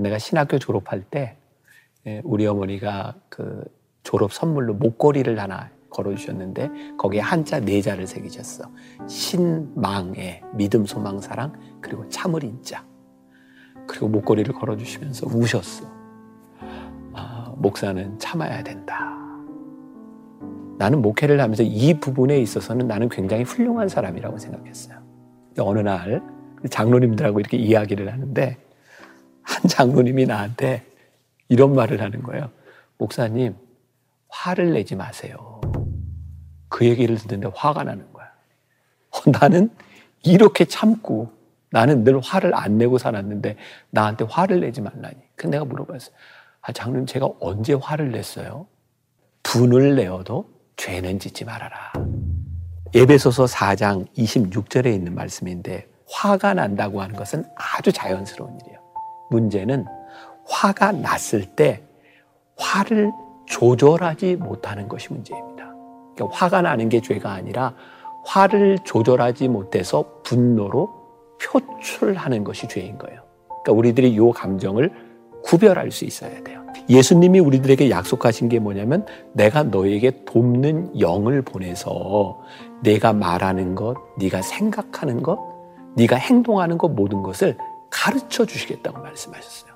내가 신학교 졸업할 때 예, 우리 어머니가 그 졸업 선물로 목걸이를 하나 걸어주셨는데 거기에 한자 네 자를 새기셨어. 신망의 믿음, 소망, 사랑 그리고 참을 인자. 그리고 목걸이를 걸어주시면서 우셨어. 아, 목사는 참아야 된다. 나는 목회를 하면서 이 부분에 있어서는 나는 굉장히 훌륭한 사람이라고 생각했어요. 어느 날 장로님들하고 이렇게 이야기를 하는데 한 장로님이 나한테 이런 말을 하는 거예요. 목사님, 화를 내지 마세요. 그 얘기를 듣는데 화가 나는 거야. 어, 나는 이렇게 참고 나는 늘 화를 안 내고 살았는데 나한테 화를 내지 말라니. 그 내가 물어봤어요. 아, 장로님, 제가 언제 화를 냈어요? 분을 내어도 죄는 짓지 말아라. 예배소서 4장 26절에 있는 말씀인데 화가 난다고 하는 것은 아주 자연스러운 일이에요. 문제는 화가 났을 때 화를 조절하지 못하는 것이 문제입니다. 그러니까 화가 나는 게 죄가 아니라 화를 조절하지 못해서 분노로 표출하는 것이 죄인 거예요. 그러니까 우리들이 이 감정을 구별할 수 있어야 돼요. 예수님이 우리들에게 약속하신 게 뭐냐면 내가 너에게 돕는 영을 보내서 내가 말하는 것, 네가 생각하는 것, 네가 행동하는 것 모든 것을 가르쳐 주시겠다고 말씀하셨어요.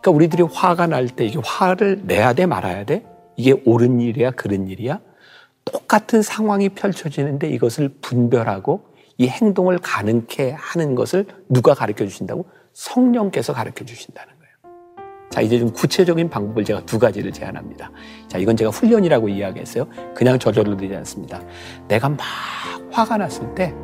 그러니까 우리들이 화가 날 때 이게 화를 내야 돼 말아야 돼? 이게 옳은 일이야 그른 일이야? 똑같은 상황이 펼쳐지는데 이것을 분별하고 이 행동을 가능케 하는 것을 누가 가르쳐 주신다고? 성령께서 가르쳐 주신다는 거예요. 자, 이제 좀 구체적인 방법을 제가 두 가지를 제안합니다. 자, 이건 제가 훈련이라고 이야기했어요. 그냥 저절로 되지 않습니다. 내가 막 화가 났을 때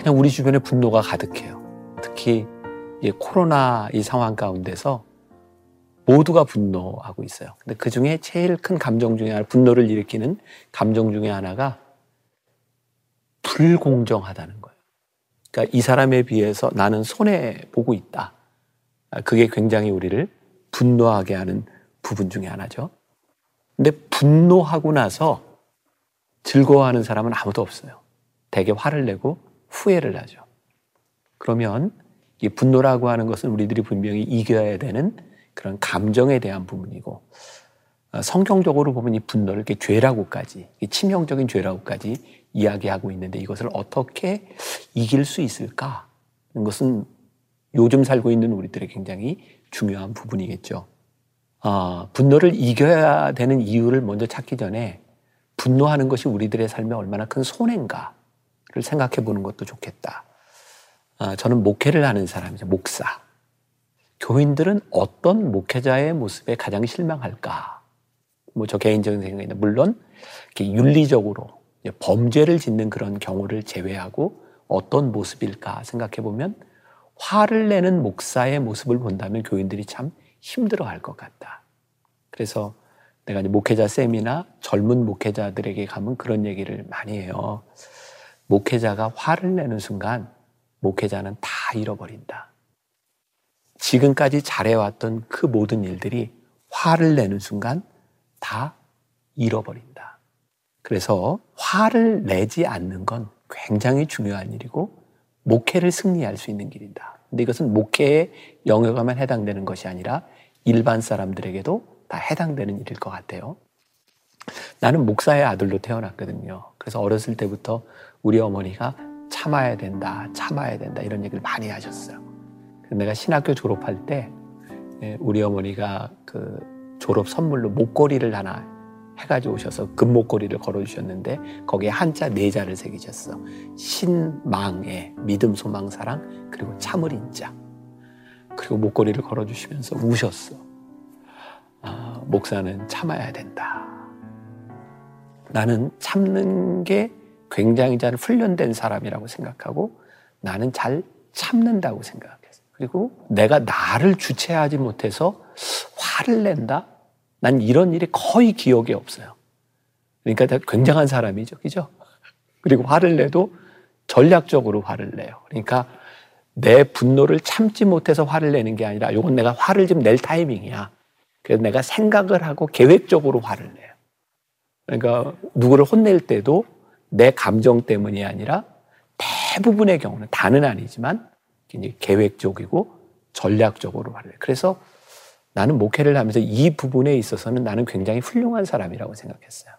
그냥 우리 주변에 분노가 가득해요. 특히 이 코로나 이 상황 가운데서 모두가 분노하고 있어요. 근데 그 중에 제일 큰 감정 중에 하나, 분노를 일으키는 감정 중에 하나가 불공정하다는 거예요. 그러니까 이 사람에 비해서 나는 손해 보고 있다. 그게 굉장히 우리를 분노하게 하는 부분 중에 하나죠. 근데 분노하고 나서 즐거워하는 사람은 아무도 없어요. 대개 화를 내고 후회를 하죠. 그러면 이 분노라고 하는 것은 우리들이 분명히 이겨야 되는 그런 감정에 대한 부분이고 어, 성경적으로 보면 이 분노를 이렇게 죄라고까지 치명적인 죄라고까지 이야기하고 있는데 이것을 어떻게 이길 수 있을까? 이런 것은 요즘 살고 있는 우리들의 굉장히 중요한 부분이겠죠. 아, 분노를 이겨야 되는 이유를 먼저 찾기 전에 분노하는 것이 우리들의 삶에 얼마나 큰 손해인가 를 생각해 보는 것도 좋겠다. 아, 저는 목회를 하는 사람이죠. 목사. 교인들은 어떤 목회자의 모습에 가장 실망할까? 뭐 저 개인적인 생각인데 물론 윤리적으로 범죄를 짓는 그런 경우를 제외하고 어떤 모습일까 생각해 보면 화를 내는 목사의 모습을 본다면 교인들이 참 힘들어 할 것 같다. 그래서 내가 목회자 쌤이나 젊은 목회자들에게 가면 그런 얘기를 많이 해요. 목회자가 화를 내는 순간 목회자는 다 잃어버린다. 지금까지 잘해왔던 그 모든 일들이 화를 내는 순간 다 잃어버린다. 그래서 화를 내지 않는 건 굉장히 중요한 일이고 목회를 승리할 수 있는 길이다. 근데 이것은 목회의 영역에만 해당되는 것이 아니라 일반 사람들에게도 다 해당되는 일일 것 같아요. 나는 목사의 아들로 태어났거든요. 그래서 어렸을 때부터 우리 어머니가 참아야 된다, 참아야 된다 이런 얘기를 많이 하셨어요. 내가 신학교 졸업할 때 예, 우리 어머니가 그 졸업 선물로 목걸이를 하나 해가지고 오셔서 금목걸이를 걸어주셨는데 거기에 한자 네 자를 새기셨어. 신망의 믿음, 소망, 사랑 그리고 참을 인자. 그리고 목걸이를 걸어주시면서 우셨어. 아, 목사는 참아야 된다. 나는 참는 게 굉장히 잘 훈련된 사람이라고 생각하고 나는 잘 참는다고 생각했어요. 그리고 내가 나를 주체하지 못해서 화를 낸다? 난 이런 일이 거의 기억에 없어요. 그러니까 굉장한 사람이죠. 그죠? 그리고 화를 내도 전략적으로 화를 내요. 그러니까 내 분노를 참지 못해서 화를 내는 게 아니라 이건 내가 화를 좀 낼 타이밍이야. 그래서 내가 생각을 하고 계획적으로 화를 내요. 그러니까 누구를 혼낼 때도 내 감정 때문이 아니라 대부분의 경우는 다는 아니지만 계획적이고 전략적으로 화를 내요. 그래서 나는 목회를 하면서 이 부분에 있어서는 나는 굉장히 훌륭한 사람이라고 생각했어요.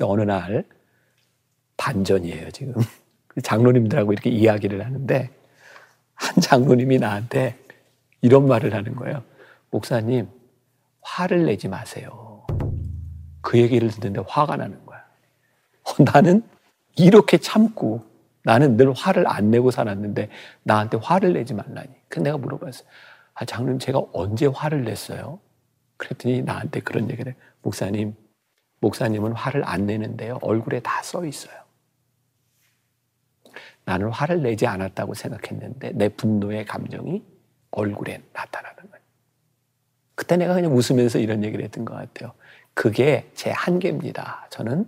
어느 날 반전이에요, 지금. 장로님들하고 이렇게 이야기를 하는데 한 장로님이 나한테 이런 말을 하는 거예요. 목사님, 화를 내지 마세요. 그 얘기를 듣는데 화가 나는 나는 이렇게 참고 나는 늘 화를 안 내고 살았는데 나한테 화를 내지 말라니. 그 내가 물어봤어요. 아, 장로님, 제가 언제 화를 냈어요? 그랬더니 나한테 그런 얘기를 해. 목사님, 목사님은 화를 안 내는데요. 얼굴에 다 써 있어요. 나는 화를 내지 않았다고 생각했는데 내 분노의 감정이 얼굴에 나타나는 거예요. 그때 내가 그냥 웃으면서 이런 얘기를 했던 것 같아요. 그게 제 한계입니다. 저는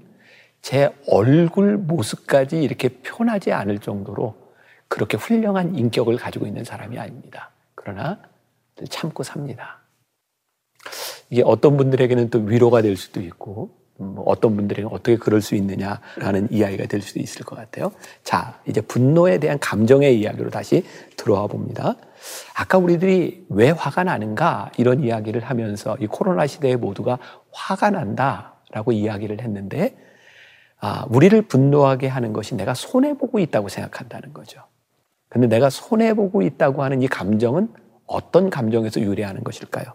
제 얼굴 모습까지 이렇게 표현하지 않을 정도로 그렇게 훌륭한 인격을 가지고 있는 사람이 아닙니다. 그러나 참고 삽니다. 이게 어떤 분들에게는 또 위로가 될 수도 있고 뭐 어떤 분들에게는 어떻게 그럴 수 있느냐라는 이야기가 될 수도 있을 것 같아요. 자, 이제 분노에 대한 감정의 이야기로 다시 들어와 봅니다. 아까 우리들이 왜 화가 나는가 이런 이야기를 하면서 이 코로나 시대에 모두가 화가 난다라고 이야기를 했는데 아, 우리를 분노하게 하는 것이 내가 손해보고 있다고 생각한다는 거죠. 근데 내가 손해보고 있다고 하는 이 감정은 어떤 감정에서 유래하는 것일까요?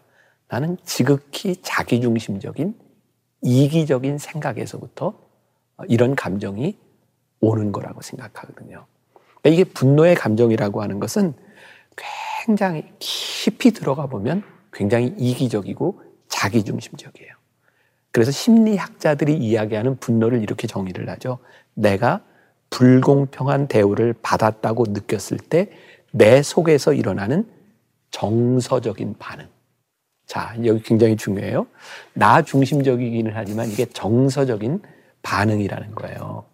나는 지극히 자기중심적인 이기적인 생각에서부터 이런 감정이 오는 거라고 생각하거든요. 이게 분노의 감정이라고 하는 것은 굉장히 깊이 들어가 보면 굉장히 이기적이고 자기중심적이에요. 그래서 심리학자들이 이야기하는 분노를 이렇게 정의를 하죠. 내가 불공평한 대우를 받았다고 느꼈을 때 내 속에서 일어나는 정서적인 반응. 자, 여기 굉장히 중요해요. 나 중심적이기는 하지만 이게 정서적인 반응이라는 거예요.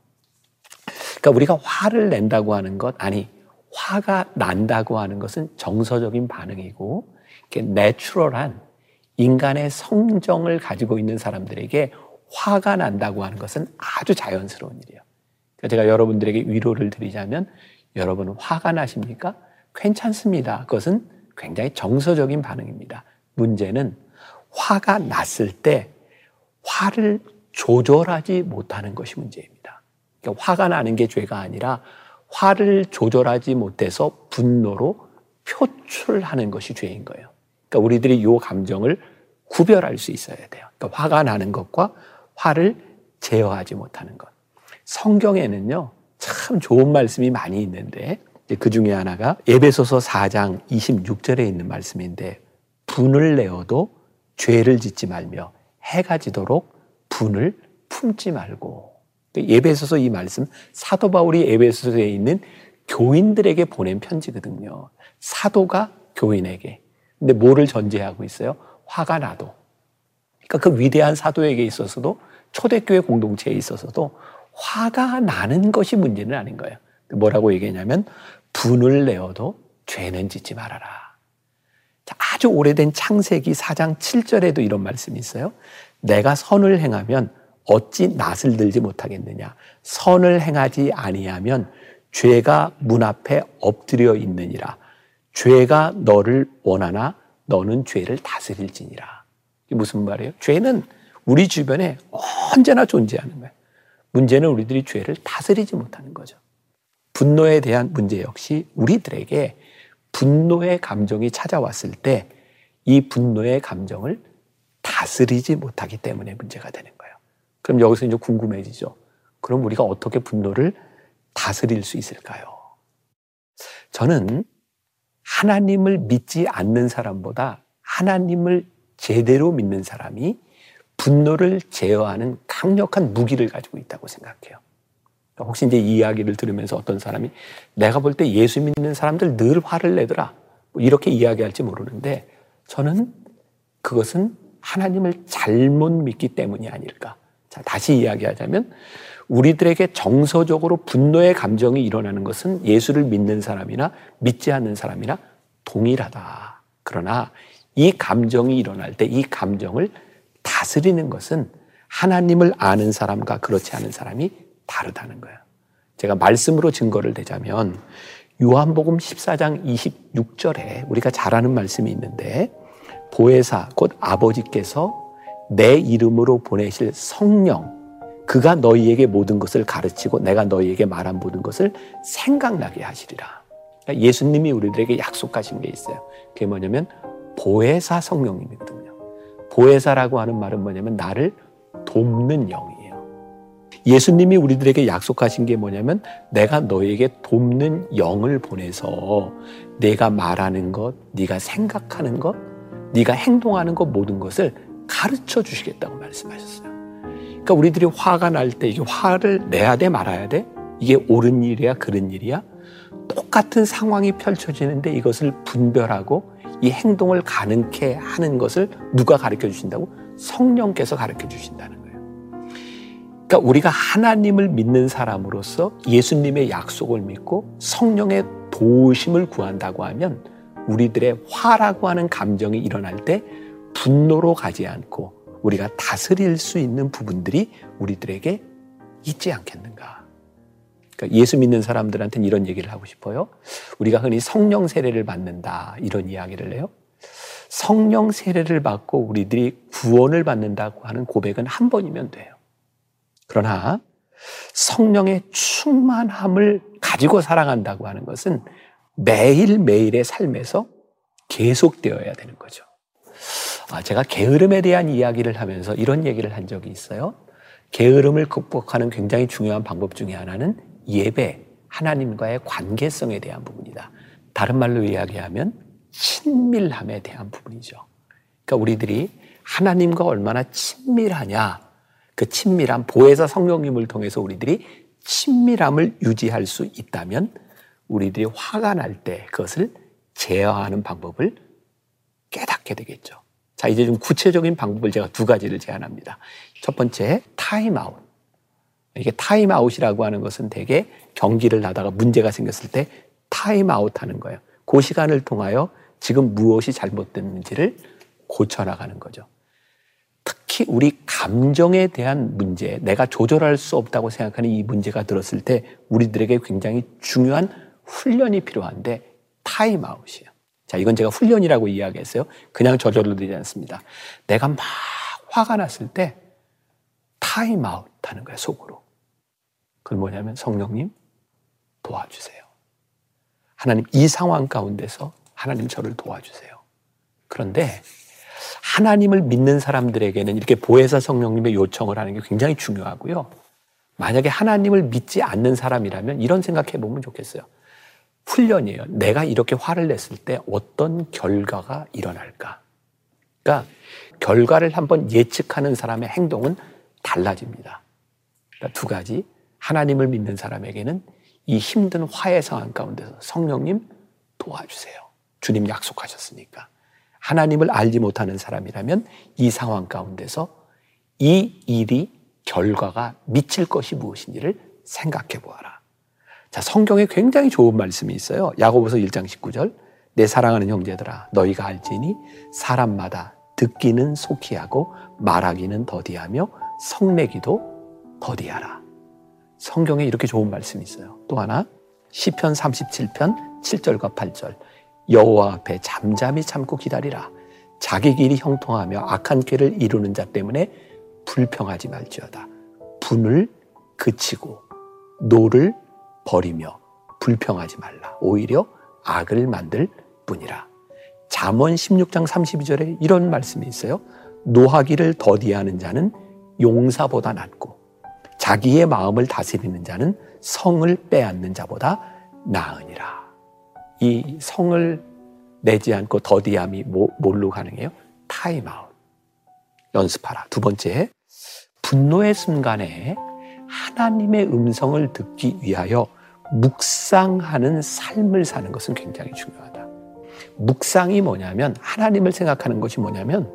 그러니까 우리가 화를 낸다고 하는 것, 아니, 화가 난다고 하는 것은 정서적인 반응이고, 이게 내추럴한 인간의 성정을 가지고 있는 사람들에게 화가 난다고 하는 것은 아주 자연스러운 일이에요. 그러니까 제가 여러분들에게 위로를 드리자면, 여러분은 화가 나십니까? 괜찮습니다. 그것은 굉장히 정서적인 반응입니다. 문제는 화가 났을 때 화를 조절하지 못하는 것이 문제입니다. 그러니까 화가 나는 게 죄가 아니라 화를 조절하지 못해서 분노로 표출하는 것이 죄인 거예요. 그러니까 우리들이 이 감정을 구별할 수 있어야 돼요. 그러니까 화가 나는 것과 화를 제어하지 못하는 것. 성경에는요, 참 좋은 말씀이 많이 있는데, 그 중에 하나가 예배소서 4장 26절에 있는 말씀인데, 분을 내어도 죄를 짓지 말며 해가 지도록 분을 품지 말고 예배소서 이 말씀 사도 바울이 예배소서에 있는 교인들에게 보낸 편지거든요. 사도가 교인에게. 근데 뭐를 전제하고 있어요? 화가 나도. 그러니까 그 위대한 사도에게 있어서도 초대교회 공동체에 있어서도 화가 나는 것이 문제는 아닌 거예요. 뭐라고 얘기했냐면 분을 내어도 죄는 짓지 말아라. 아주 오래된 창세기 4장 7절에도 이런 말씀이 있어요. 내가 선을 행하면 어찌 낯을 들지 못하겠느냐. 선을 행하지 아니하면 죄가 문 앞에 엎드려 있느니라. 죄가 너를 원하나 너는 죄를 다스릴지니라. 이게 무슨 말이에요? 죄는 우리 주변에 언제나 존재하는 거예요. 문제는 우리들이 죄를 다스리지 못하는 거죠. 분노에 대한 문제 역시 우리들에게 분노의 감정이 찾아왔을 때 이 분노의 감정을 다스리지 못하기 때문에 문제가 되는 거예요. 그럼 여기서 이제 궁금해지죠. 그럼 우리가 어떻게 분노를 다스릴 수 있을까요? 저는 하나님을 믿지 않는 사람보다 하나님을 제대로 믿는 사람이 분노를 제어하는 강력한 무기를 가지고 있다고 생각해요. 혹시 이제 이 이야기를 들으면서 어떤 사람이 내가 볼 때 예수 믿는 사람들 늘 화를 내더라. 뭐 이렇게 이야기할지 모르는데 저는 그것은 하나님을 잘못 믿기 때문이 아닐까. 자, 다시 이야기하자면 우리들에게 정서적으로 분노의 감정이 일어나는 것은 예수를 믿는 사람이나 믿지 않는 사람이나 동일하다. 그러나 이 감정이 일어날 때 이 감정을 다스리는 것은 하나님을 아는 사람과 그렇지 않은 사람이 다르다는 거예요. 제가 말씀으로 증거를 대자면 요한복음 14장 26절에 우리가 잘 아는 말씀이 있는데 보혜사 곧 아버지께서 내 이름으로 보내실 성령 그가 너희에게 모든 것을 가르치고 내가 너희에게 말한 모든 것을 생각나게 하시리라. 그러니까 예수님이 우리들에게 약속하신 게 있어요. 그게 뭐냐면 보혜사 성령님이거든요. 보혜사라고 하는 말은 뭐냐면 나를 돕는 영이에요. 예수님이 우리들에게 약속하신 게 뭐냐면 내가 너에게 돕는 영을 보내서 내가 말하는 것, 네가 생각하는 것, 네가 행동하는 것 모든 것을 가르쳐 주시겠다고 말씀하셨어요. 그러니까 우리들이 화가 날 때 이게 화를 내야 돼 말아야 돼? 이게 옳은 일이야 그런 일이야? 똑같은 상황이 펼쳐지는데 이것을 분별하고 이 행동을 가능케 하는 것을 누가 가르쳐 주신다고? 성령께서 가르쳐 주신다는 거예요. 그러니까 우리가 하나님을 믿는 사람으로서 예수님의 약속을 믿고 성령의 도우심을 구한다고 하면 우리들의 화라고 하는 감정이 일어날 때 분노로 가지 않고 우리가 다스릴 수 있는 부분들이 우리들에게 있지 않겠는가. 그러니까 예수 믿는 사람들한테는 이런 얘기를 하고 싶어요. 우리가 흔히 성령 세례를 받는다 이런 이야기를 해요. 성령 세례를 받고 우리들이 구원을 받는다고 하는 고백은 한 번이면 돼요. 그러나 성령의 충만함을 가지고 살아간다고 하는 것은 매일매일의 삶에서 계속되어야 되는 거죠. 아, 제가 게으름에 대한 이야기를 하면서 이런 얘기를 한 적이 있어요. 게으름을 극복하는 굉장히 중요한 방법 중에 하나는 예배, 하나님과의 관계성에 대한 부분이다. 다른 말로 이야기하면 친밀함에 대한 부분이죠. 그러니까 우리들이 하나님과 얼마나 친밀하냐, 그 친밀함, 보혜사 성령님을 통해서 우리들이 친밀함을 유지할 수 있다면 우리들이 화가 날 때 그것을 제어하는 방법을 깨닫게 되겠죠. 자, 이제 좀 구체적인 방법을 제가 두 가지를 제안합니다. 첫 번째, 타임아웃. 이게 타임아웃이라고 하는 것은 대개 경기를 나다가 문제가 생겼을 때 타임아웃 하는 거예요. 그 시간을 통하여 지금 무엇이 잘못됐는지를 고쳐나가는 거죠. 특히 우리 감정에 대한 문제, 내가 조절할 수 없다고 생각하는 이 문제가 들었을 때 우리들에게 굉장히 중요한 훈련이 필요한데 타임아웃이에요. 자, 이건 제가 훈련이라고 이야기했어요. 그냥 저절로 되지 않습니다. 내가 막 화가 났을 때 타임 아웃 하는 거예요, 속으로. 그건 뭐냐면 성령님 도와주세요. 하나님 이 상황 가운데서 하나님 저를 도와주세요. 그런데 하나님을 믿는 사람들에게는 이렇게 보혜사 성령님의 요청을 하는 게 굉장히 중요하고요. 만약에 하나님을 믿지 않는 사람이라면 이런 생각해 보면 좋겠어요. 훈련이에요. 내가 이렇게 화를 냈을 때 어떤 결과가 일어날까? 그러니까 결과를 한번 예측하는 사람의 행동은 달라집니다. 그러니까 두 가지. 하나님을 믿는 사람에게는 이 힘든 화의 상황 가운데서 성령님 도와주세요. 주님 약속하셨으니까. 하나님을 알지 못하는 사람이라면 이 상황 가운데서 이 일이 결과가 미칠 것이 무엇인지를 생각해 보아라. 자, 성경에 굉장히 좋은 말씀이 있어요. 야고보서 1장 19절. 내 사랑하는 형제들아 너희가 알지니 사람마다 듣기는 속히 하고 말하기는 더디하며 성내기도 더디하라. 성경에 이렇게 좋은 말씀이 있어요. 또 하나 시편 37편 7절과 8절. 여호와 앞에 잠잠히 참고 기다리라. 자기 길이 형통하며 악한 꾀를 이루는 자 때문에 불평하지 말지어다. 분을 그치고 노를 버리며 불평하지 말라. 오히려 악을 만들 뿐이라. 잠언 16장 32절에 이런 말씀이 있어요. 노하기를 더디하는 자는 용사보다 낫고 자기의 마음을 다스리는 자는 성을 빼앗는 자보다 나으니라. 이 성을 내지 않고 더디함이 뭐, 뭘로 가능해요? 타임아웃. 연습하라. 두 번째, 분노의 순간에 하나님의 음성을 듣기 위하여 묵상하는 삶을 사는 것은 굉장히 중요하다. 묵상이 뭐냐면 하나님을 생각하는 것이 뭐냐면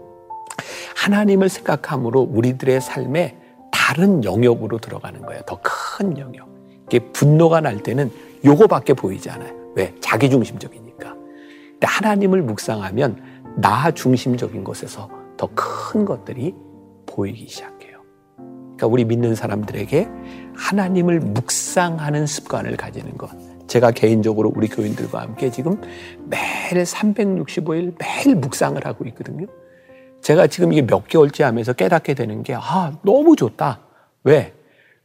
하나님을 생각함으로 우리들의 삶에 다른 영역으로 들어가는 거예요. 더 큰 영역. 이게 분노가 날 때는 요거밖에 보이지 않아요. 왜? 자기중심적이니까. 근데 하나님을 묵상하면 나 중심적인 것에서 더 큰 것들이 보이기 시작해요. 그러니까 우리 믿는 사람들에게 하나님을 묵상하는 습관을 가지는 것. 제가 개인적으로 우리 교인들과 함께 지금 매일 365일 매일 묵상을 하고 있거든요. 제가 지금 이게 몇 개월째 하면서 깨닫게 되는 게, 아, 너무 좋다. 왜?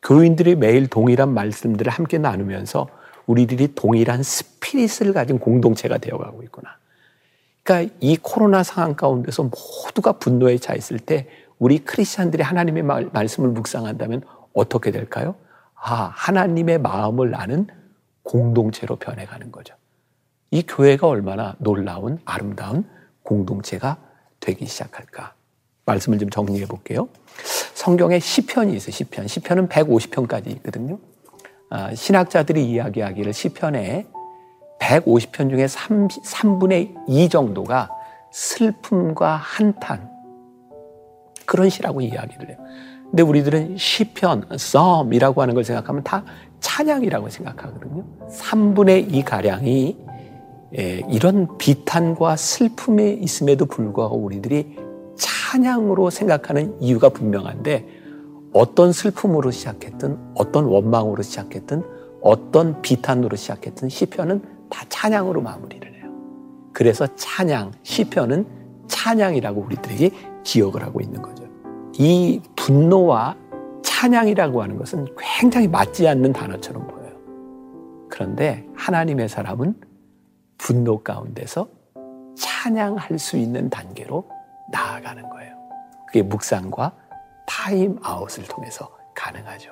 교인들이 매일 동일한 말씀들을 함께 나누면서 우리들이 동일한 스피릿을 가진 공동체가 되어가고 있구나. 그러니까 이 코로나 상황 가운데서 모두가 분노에 차 있을 때 우리 크리스천들이 하나님의 말씀을 묵상한다면 어떻게 될까요? 아, 하나님의 마음을 아는 공동체로 변해가는 거죠. 이 교회가 얼마나 놀라운 아름다운 공동체가 되기 시작할까? 말씀을 좀 정리해 볼게요. 성경에 시편이 있어요. 시편. 시편은 150편까지 있거든요. 아, 신학자들이 이야기하기를 시편에 150편 중에 3, 3분의 2 정도가 슬픔과 한탄 그런 시라고 이야기를 해요. 근데 우리들은 시편, 썸이라고 하는 걸 생각하면 다 찬양이라고 생각하거든요. 3분의 2 가량이 예, 이런 비탄과 슬픔에 있음에도 불구하고 우리들이 찬양으로 생각하는 이유가 분명한데 어떤 슬픔으로 시작했든 어떤 원망으로 시작했든 어떤 비탄으로 시작했든 시편은 다 찬양으로 마무리를 해요. 그래서 찬양, 시편은 찬양이라고 우리들에게 기억을 하고 있는 거죠. 이 분노와 찬양이라고 하는 것은 굉장히 맞지 않는 단어처럼 보여요. 그런데 하나님의 사람은 분노 가운데서 찬양할 수 있는 단계로 나아가는 거예요. 그게 묵상과 타임 아웃을 통해서 가능하죠.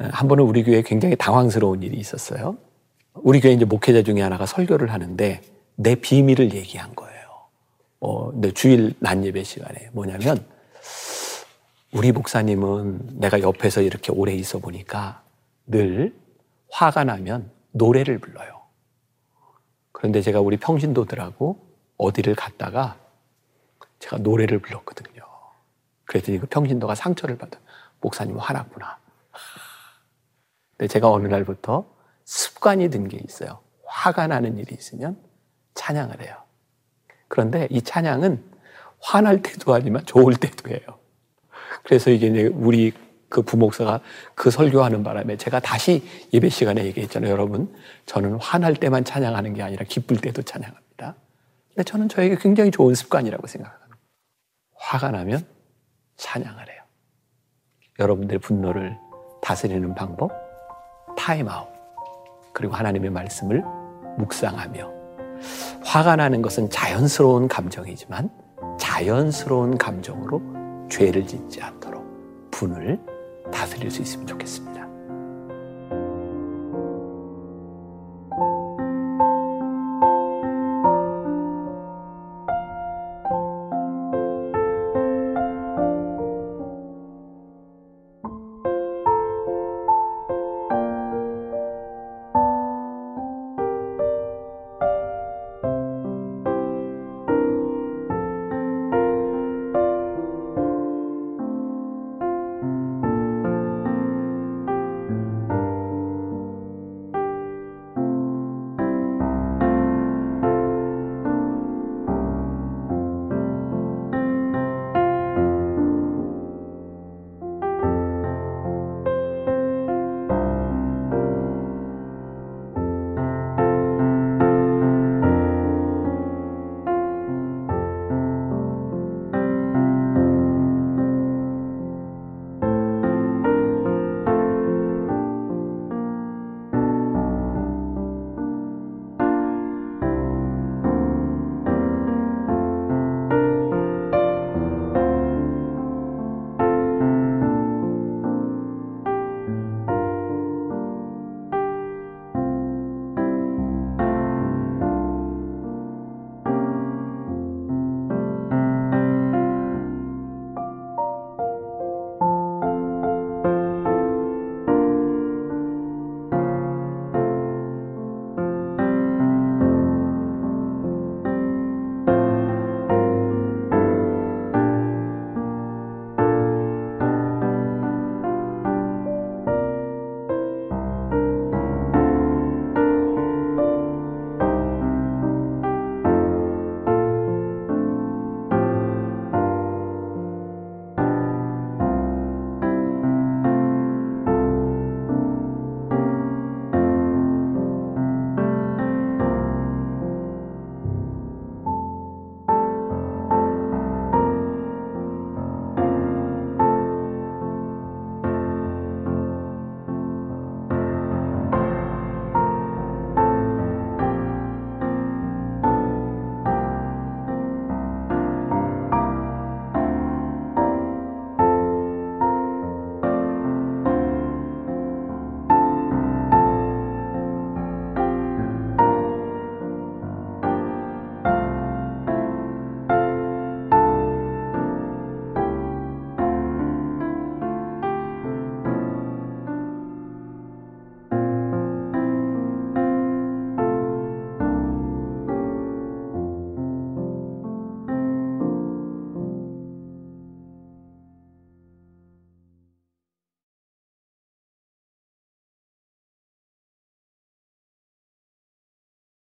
어, 한 번은 우리 교회에 굉장히 당황스러운 일이 있었어요. 우리 교회 이제 목회자 중에 하나가 설교를 하는데 내 비밀을 얘기한 거예요. 어, 내 주일 낮 예배 시간에 뭐냐면 우리 목사님은 내가 옆에서 이렇게 오래 있어 보니까 늘 화가 나면 노래를 불러요. 그런데 제가 우리 평신도들하고 어디를 갔다가 제가 노래를 불렀거든요. 그랬더니 그 평신도가 상처를 받아. 목사님 화났구나. 근데 제가 어느 날부터 습관이 든 게 있어요. 화가 나는 일이 있으면 찬양을 해요. 그런데 이 찬양은 화날 때도 아니면 좋을 때도 해요. 그래서 이제 우리 그 부목사가 그 설교하는 바람에 제가 다시 예배 시간에 얘기했잖아요. 여러분, 저는 화날 때만 찬양하는 게 아니라 기쁠 때도 찬양합니다. 근데 저는 저에게 굉장히 좋은 습관이라고 생각합니다. 화가 나면 찬양을 해요. 여러분들의 분노를 다스리는 방법, 타임아웃, 그리고 하나님의 말씀을 묵상하며 화가 나는 것은 자연스러운 감정이지만 자연스러운 감정으로 죄를 짓지 않도록 분을 다스릴 수 있으면 좋겠습니다.